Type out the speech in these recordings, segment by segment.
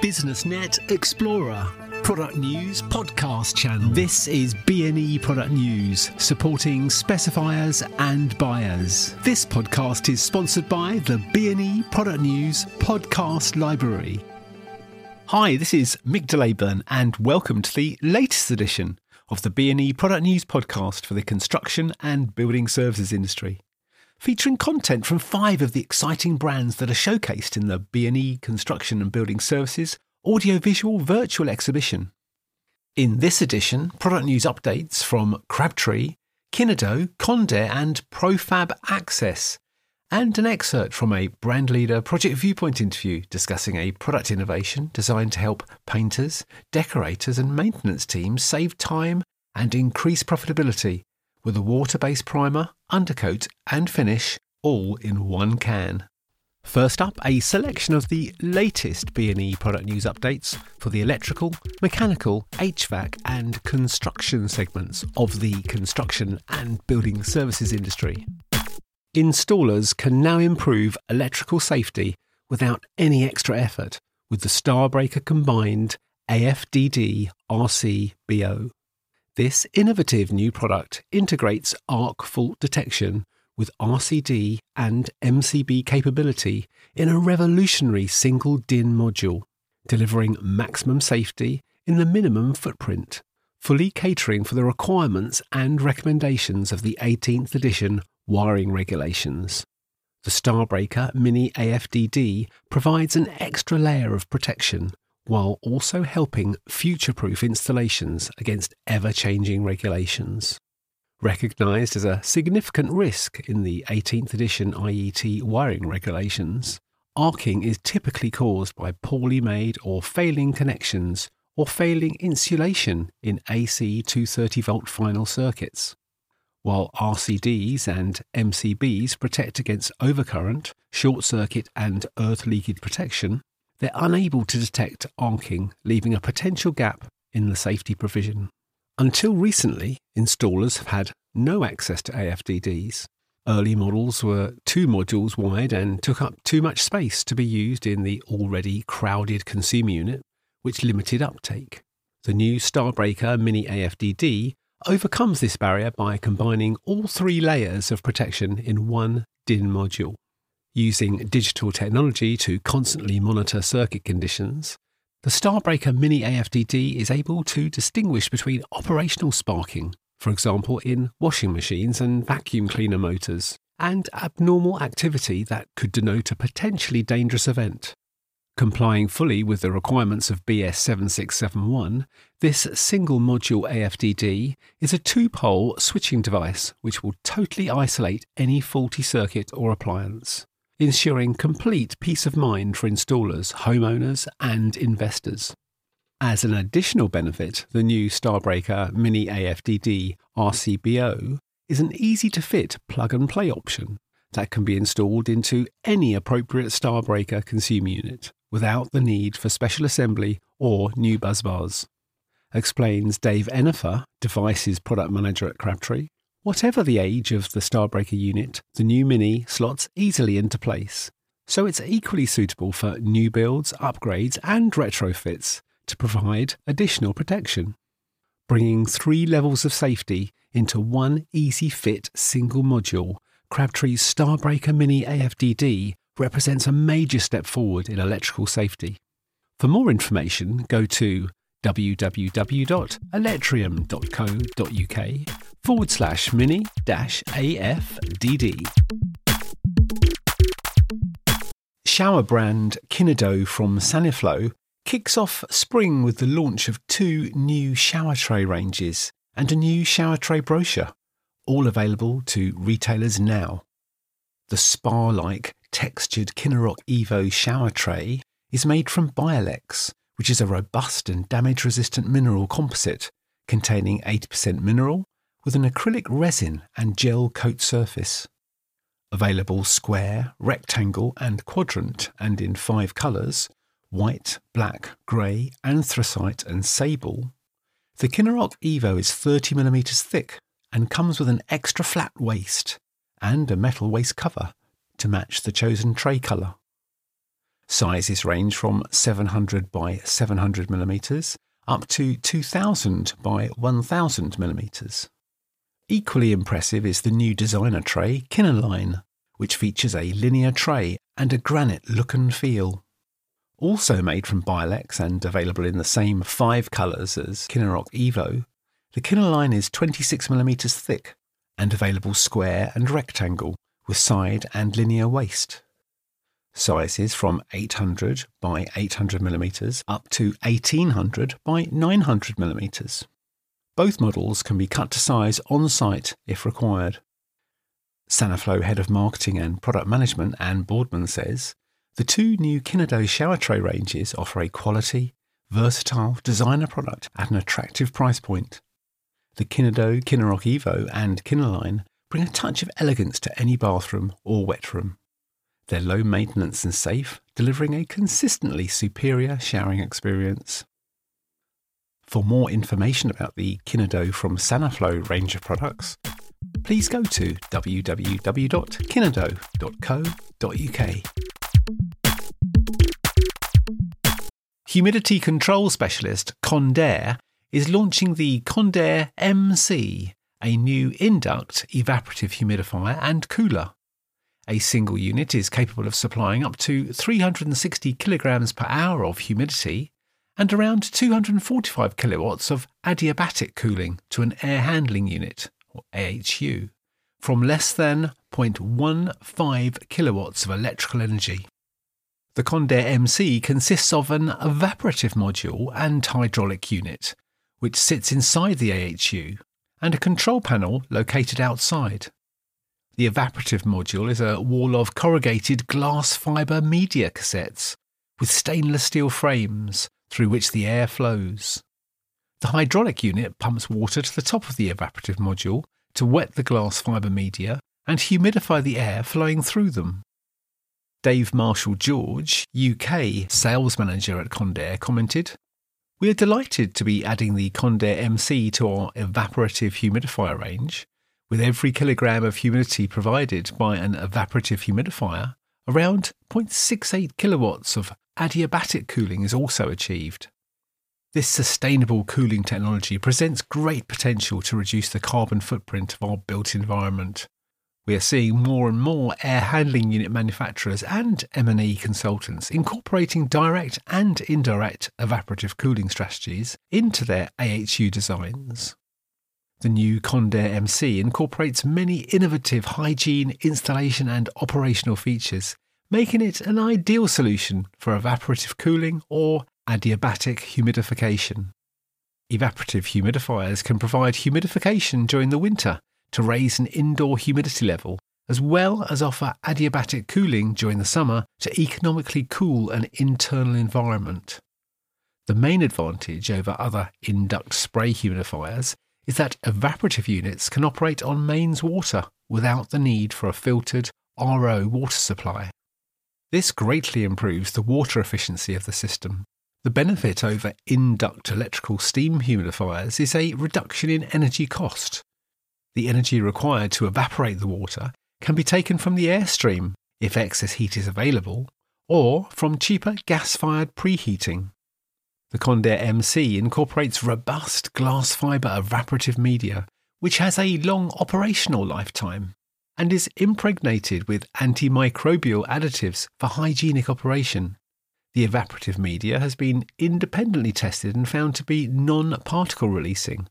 BusinessNet Explorer. Product News podcast channel. This is BNE Product News, supporting specifiers and buyers. This podcast is sponsored by the BNE Product News podcast library. Hi, this is Mick DeLayburn, and welcome to the latest edition of the BNE Product News podcast for the construction and building services industry featuring content from five of the exciting brands that are showcased in the B&E Construction and Building Services audiovisual virtual exhibition. In this edition, product news updates from Crabtree, Kinedo, Condair, and Profab Access, and an excerpt from a brand leader project viewpoint interview discussing a product innovation designed to help painters, decorators, and maintenance teams save time and increase profitability with a water-based primer, undercoat and finish all in one can. First up, a selection of the latest BNE product news updates for the electrical, mechanical, HVAC and construction segments of the construction and building services industry. Installers can now improve electrical safety without any extra effort with the Starbreaker combined AFDD RCBO. This innovative new product integrates arc fault detection with RCD and MCB capability in a revolutionary single DIN module, delivering maximum safety in the minimum footprint, fully catering for the requirements and recommendations of the 18th edition wiring regulations. The Starbreaker Mini AFDD provides an extra layer of protection while also helping future proof installations against ever changing regulations. Recognised as a significant risk in the 18th edition IET wiring regulations, arcing is typically caused by poorly made or failing connections or failing insulation in AC 230 volt final circuits. While RCDs and MCBs protect against overcurrent, short circuit, and earth leakage protection, they're unable to detect arcing, leaving a potential gap in the safety provision. Until recently, installers have had no access to AFDDs. Early models were two modules wide and took up too much space to be used in the already crowded consumer unit, which limited uptake. The new Starbreaker Mini AFDD overcomes this barrier by combining all three layers of protection in one DIN module. Using digital technology to constantly monitor circuit conditions, the Starbreaker Mini AFDD is able to distinguish between operational sparking, for example in washing machines and vacuum cleaner motors, and abnormal activity that could denote a potentially dangerous event. Complying fully with the requirements of BS 7671, this single module AFDD is a two pole switching device which will totally isolate any faulty circuit or appliance ensuring complete peace of mind for installers, homeowners, and investors. As an additional benefit, the new Starbreaker Mini AFDD RCBO is an easy to fit plug and play option that can be installed into any appropriate Starbreaker consumer unit without the need for special assembly or new busbars. Explains Dave Ennifer, Devices Product Manager at Crabtree, Whatever the age of the Starbreaker unit, the new Mini slots easily into place, so it's equally suitable for new builds, upgrades, and retrofits to provide additional protection. Bringing three levels of safety into one easy fit single module, Crabtree's Starbreaker Mini AFDD represents a major step forward in electrical safety. For more information, go to www.electrium.co.uk forward slash mini dash AFDD. Shower brand Kinedo from Saniflo kicks off spring with the launch of two new shower tray ranges and a new shower tray brochure, all available to retailers now. The spa like textured Kineroc Evo shower tray is made from Biolex, which is a robust and damage resistant mineral composite containing 80% mineral with an acrylic resin and gel coat surface. Available square, rectangle, and quadrant, and in five colours white, black, grey, anthracite, and sable. The Kineroc Evo is 30mm thick and comes with an extra flat waste and a metal waste cover to match the chosen tray colour. Sizes range from 700 by 700 millimeters up to 2000 by 1000 millimeters. Equally impressive is the new designer tray Kineline, which features a linear tray and a granite look and feel. Also made from Biolex and available in the same five colours as Kineroc Evo, the Kineline is 26mm thick and available square and rectangle with side and linear waste sizes from 800 by 800 millimeters up to 1800 by 900 millimeters. Both models can be cut to size on site if required. Saniflo head of marketing and product management Anne Boardman says the two new Kinedo shower tray ranges offer a quality, versatile designer product at an attractive price point. The Kinedo, Kineroc Evo, and Kineline bring a touch of elegance to any bathroom or wet room. They're low maintenance and safe, delivering a consistently superior showering experience. For more information about the Kinedo from Saniflo range of products, please go to www.kinedo.co.uk. Humidity control specialist Condair is launching the Condair MC, a new induct evaporative humidifier and cooler. A single unit is capable of supplying up to 360 kilograms per hour of humidity and around 245 kilowatts of adiabatic cooling to an air handling unit, or AHU, from less than 0.15 kilowatts of electrical energy. The Condair MC consists of an evaporative module and hydraulic unit, which sits inside the AHU, and a control panel located outside. The evaporative module is a wall of corrugated glass fibre media cassettes with stainless steel frames through which the air flows. The hydraulic unit pumps water to the top of the evaporative module to wet the glass fibre media and humidify the air flowing through them. Dave Marshall George, UK sales manager at Condair, commented We are delighted to be adding the Condair MC to our evaporative humidifier range with every kilogram of humidity provided by an evaporative humidifier, around 0.68 kilowatts of adiabatic cooling is also achieved. This sustainable cooling technology presents great potential to reduce the carbon footprint of our built environment. We are seeing more and more air handling unit manufacturers and M&E consultants incorporating direct and indirect evaporative cooling strategies into their AHU designs. The new Condair MC incorporates many innovative hygiene, installation, and operational features, making it an ideal solution for evaporative cooling or adiabatic humidification. Evaporative humidifiers can provide humidification during the winter to raise an indoor humidity level, as well as offer adiabatic cooling during the summer to economically cool an internal environment. The main advantage over other induct spray humidifiers is that evaporative units can operate on mains water without the need for a filtered RO water supply. This greatly improves the water efficiency of the system. The benefit over induct electrical steam humidifiers is a reduction in energy cost. The energy required to evaporate the water can be taken from the airstream if excess heat is available, or from cheaper gas fired preheating. The Condair MC incorporates robust glass fibre evaporative media, which has a long operational lifetime and is impregnated with antimicrobial additives for hygienic operation. The evaporative media has been independently tested and found to be non particle releasing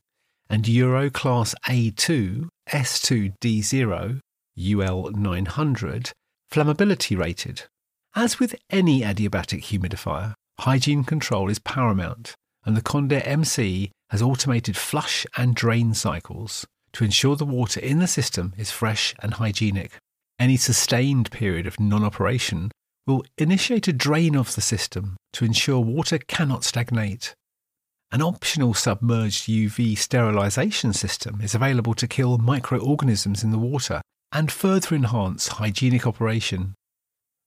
and Euro Class A2 S2D0 UL 900 flammability rated. As with any adiabatic humidifier, hygiene control is paramount, and the Condair MC has automated flush and drain cycles to ensure the water in the system is fresh and hygienic. Any sustained period of non operation will initiate a drain of the system to ensure water cannot stagnate. An optional submerged UV sterilisation system is available to kill microorganisms in the water and further enhance hygienic operation.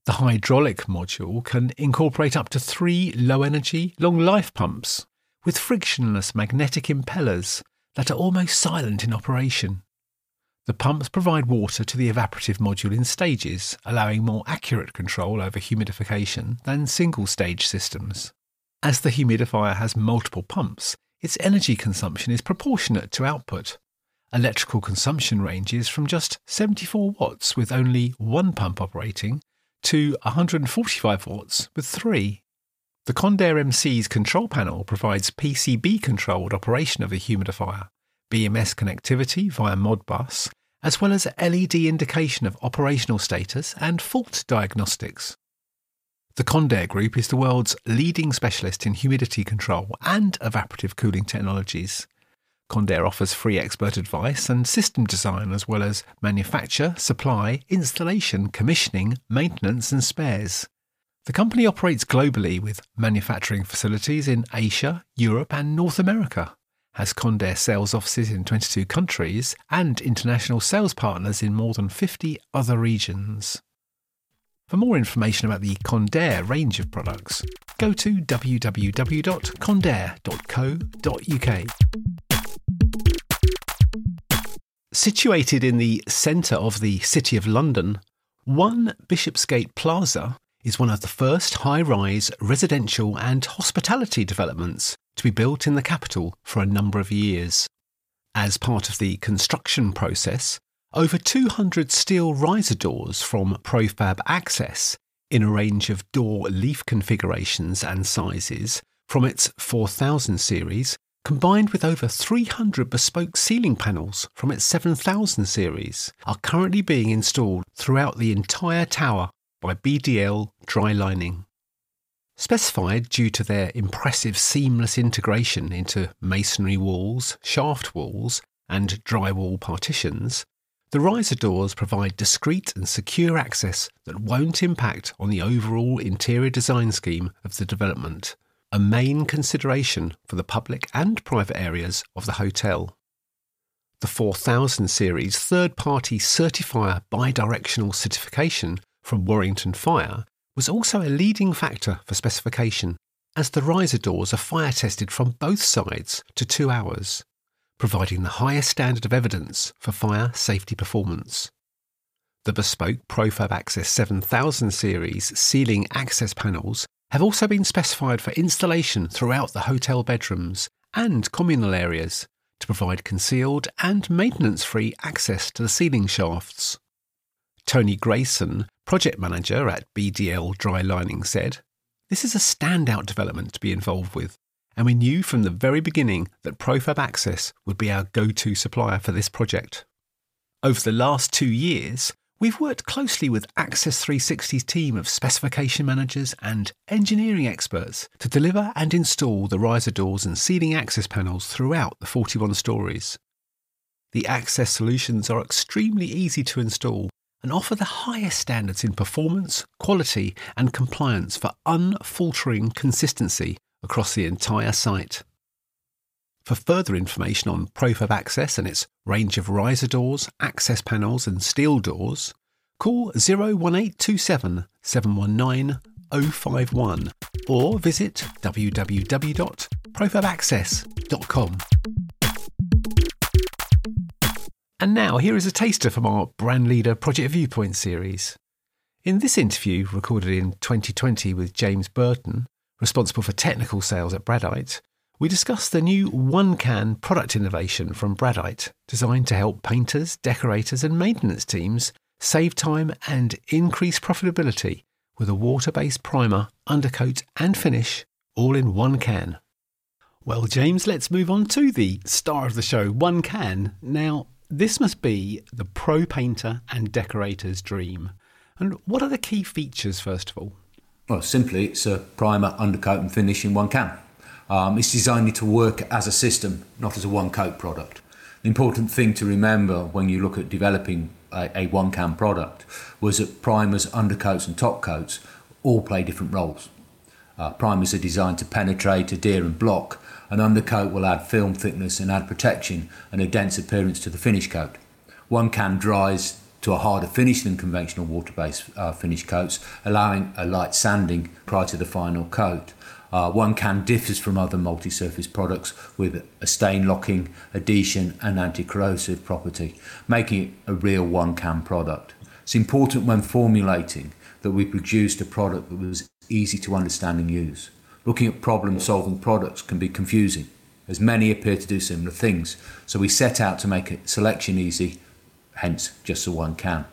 The hydraulic module can incorporate up to three low energy, long life pumps with frictionless magnetic impellers that are almost silent in operation. The pumps provide water to the evaporative module in stages, allowing more accurate control over humidification than single stage systems. As the humidifier has multiple pumps, its energy consumption is proportionate to output. Electrical consumption ranges from just 74 watts with only one pump operating to 145 watts with three. The Condair MC's control panel provides PCB controlled operation of the humidifier, BMS connectivity via Modbus, as well as LED indication of operational status and fault diagnostics. The Condair Group is the world's leading specialist in humidity control and evaporative cooling technologies. Condair offers free expert advice and system design, as well as manufacture, supply, installation, commissioning, maintenance, and spares. The company operates globally with manufacturing facilities in Asia, Europe, and North America, has Condair sales offices in 22 countries and international sales partners in more than 50 other regions. For more information about the Condair range of products, go to www.condair.co.uk. Situated in the centre of the City of London, One Bishopsgate Plaza is one of the first high rise residential and hospitality developments to be built in the capital for a number of years. As part of the construction process, over 200 steel riser doors from Profab Access in a range of door leaf configurations and sizes from its 4000 series, combined with over 300 bespoke ceiling panels from its 7000 series, are currently being installed throughout the entire tower by BDL Dry Lining. Specified due to their impressive seamless integration into masonry walls, shaft walls, and drywall partitions, the riser doors provide discreet and secure access that won't impact on the overall interior design scheme of the development, a main consideration for the public and private areas of the hotel. The 4000 series third party certifier bidirectional certification from Warrington Fire was also a leading factor for specification, as the riser doors are fire tested from both sides to two hours providing the highest standard of evidence for fire safety performance. The bespoke Profab Access 7000 series ceiling access panels have also been specified for installation throughout the hotel bedrooms and communal areas to provide concealed and maintenance free access to the ceiling shafts. Tony Grayson, project manager at BDL Dry Lining, said, This is a standout development to be involved with and we knew from the very beginning that Profab Access would be our go to supplier for this project. Over the last two years, we've worked closely with Access 360's team of specification managers and engineering experts to deliver and install the riser doors and ceiling access panels throughout the 41 stories. The Access solutions are extremely easy to install and offer the highest standards in performance, quality, and compliance for unfaltering consistency across the entire site. For further information on Profab Access and its range of riser doors, access panels, and steel doors, call 01827 719 051 or visit www.profabaccess.com. And now, here is a taster from our Brand Leader Project Viewpoint series. In this interview, recorded in 2020 with James Burton, responsible for technical sales at Bradite, we discussed the new One Can product innovation from Bradite, designed to help painters, decorators, and maintenance teams save time and increase profitability with a water based primer, undercoat, and finish all in one can. Well, James, let's move on to the star of the show, One Can. Now, this must be the pro painter and decorator's dream. And what are the key features, first of all? Well, simply, it's a primer, undercoat, and finish in one can. Um, it's designed to work as a system, not as a one coat product. The important thing to remember when you look at developing a, a one can product was that primers, undercoats, and top coats all play different roles. Uh, primers are designed to penetrate, adhere, and block. An undercoat will add film thickness and add protection and a dense appearance to the finish coat. One can dries to a harder finish than conventional water-based uh, finish coats, allowing a light sanding prior to the final coat. Uh, one can differs from other multi-surface products with a stain locking, adhesion and anti-corrosive property, making it a real one can product. It's important when formulating that we produced a product that was easy to understand and use. Looking at problem solving products can be confusing, as many appear to do similar things, so we set out to make selection easy, hence just so one can.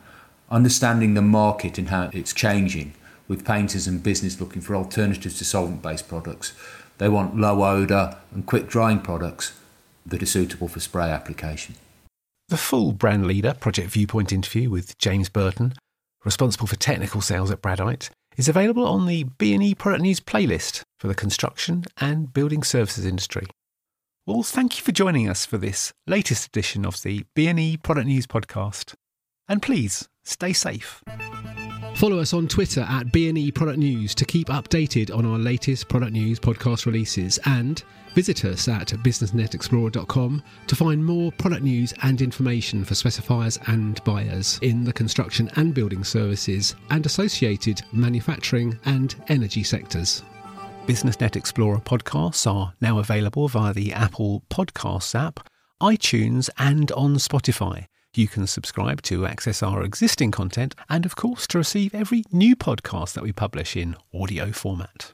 Understanding the market and how it's changing with painters and business looking for alternatives to solvent based products. They want low odour and quick drying products that are suitable for spray application. The full brand leader project viewpoint interview with James Burton, responsible for technical sales at Bradite, is available on the B&E Product News playlist for the construction and building services industry. Well, thank you for joining us for this latest edition of the B&E Product News podcast. And please stay safe. Follow us on Twitter at BNE Product News to keep updated on our latest product news podcast releases and visit us at businessnetexplorer.com to find more product news and information for specifiers and buyers in the construction and building services and associated manufacturing and energy sectors. BusinessNet Explorer podcasts are now available via the Apple Podcasts app, iTunes, and on Spotify. You can subscribe to access our existing content and, of course, to receive every new podcast that we publish in audio format.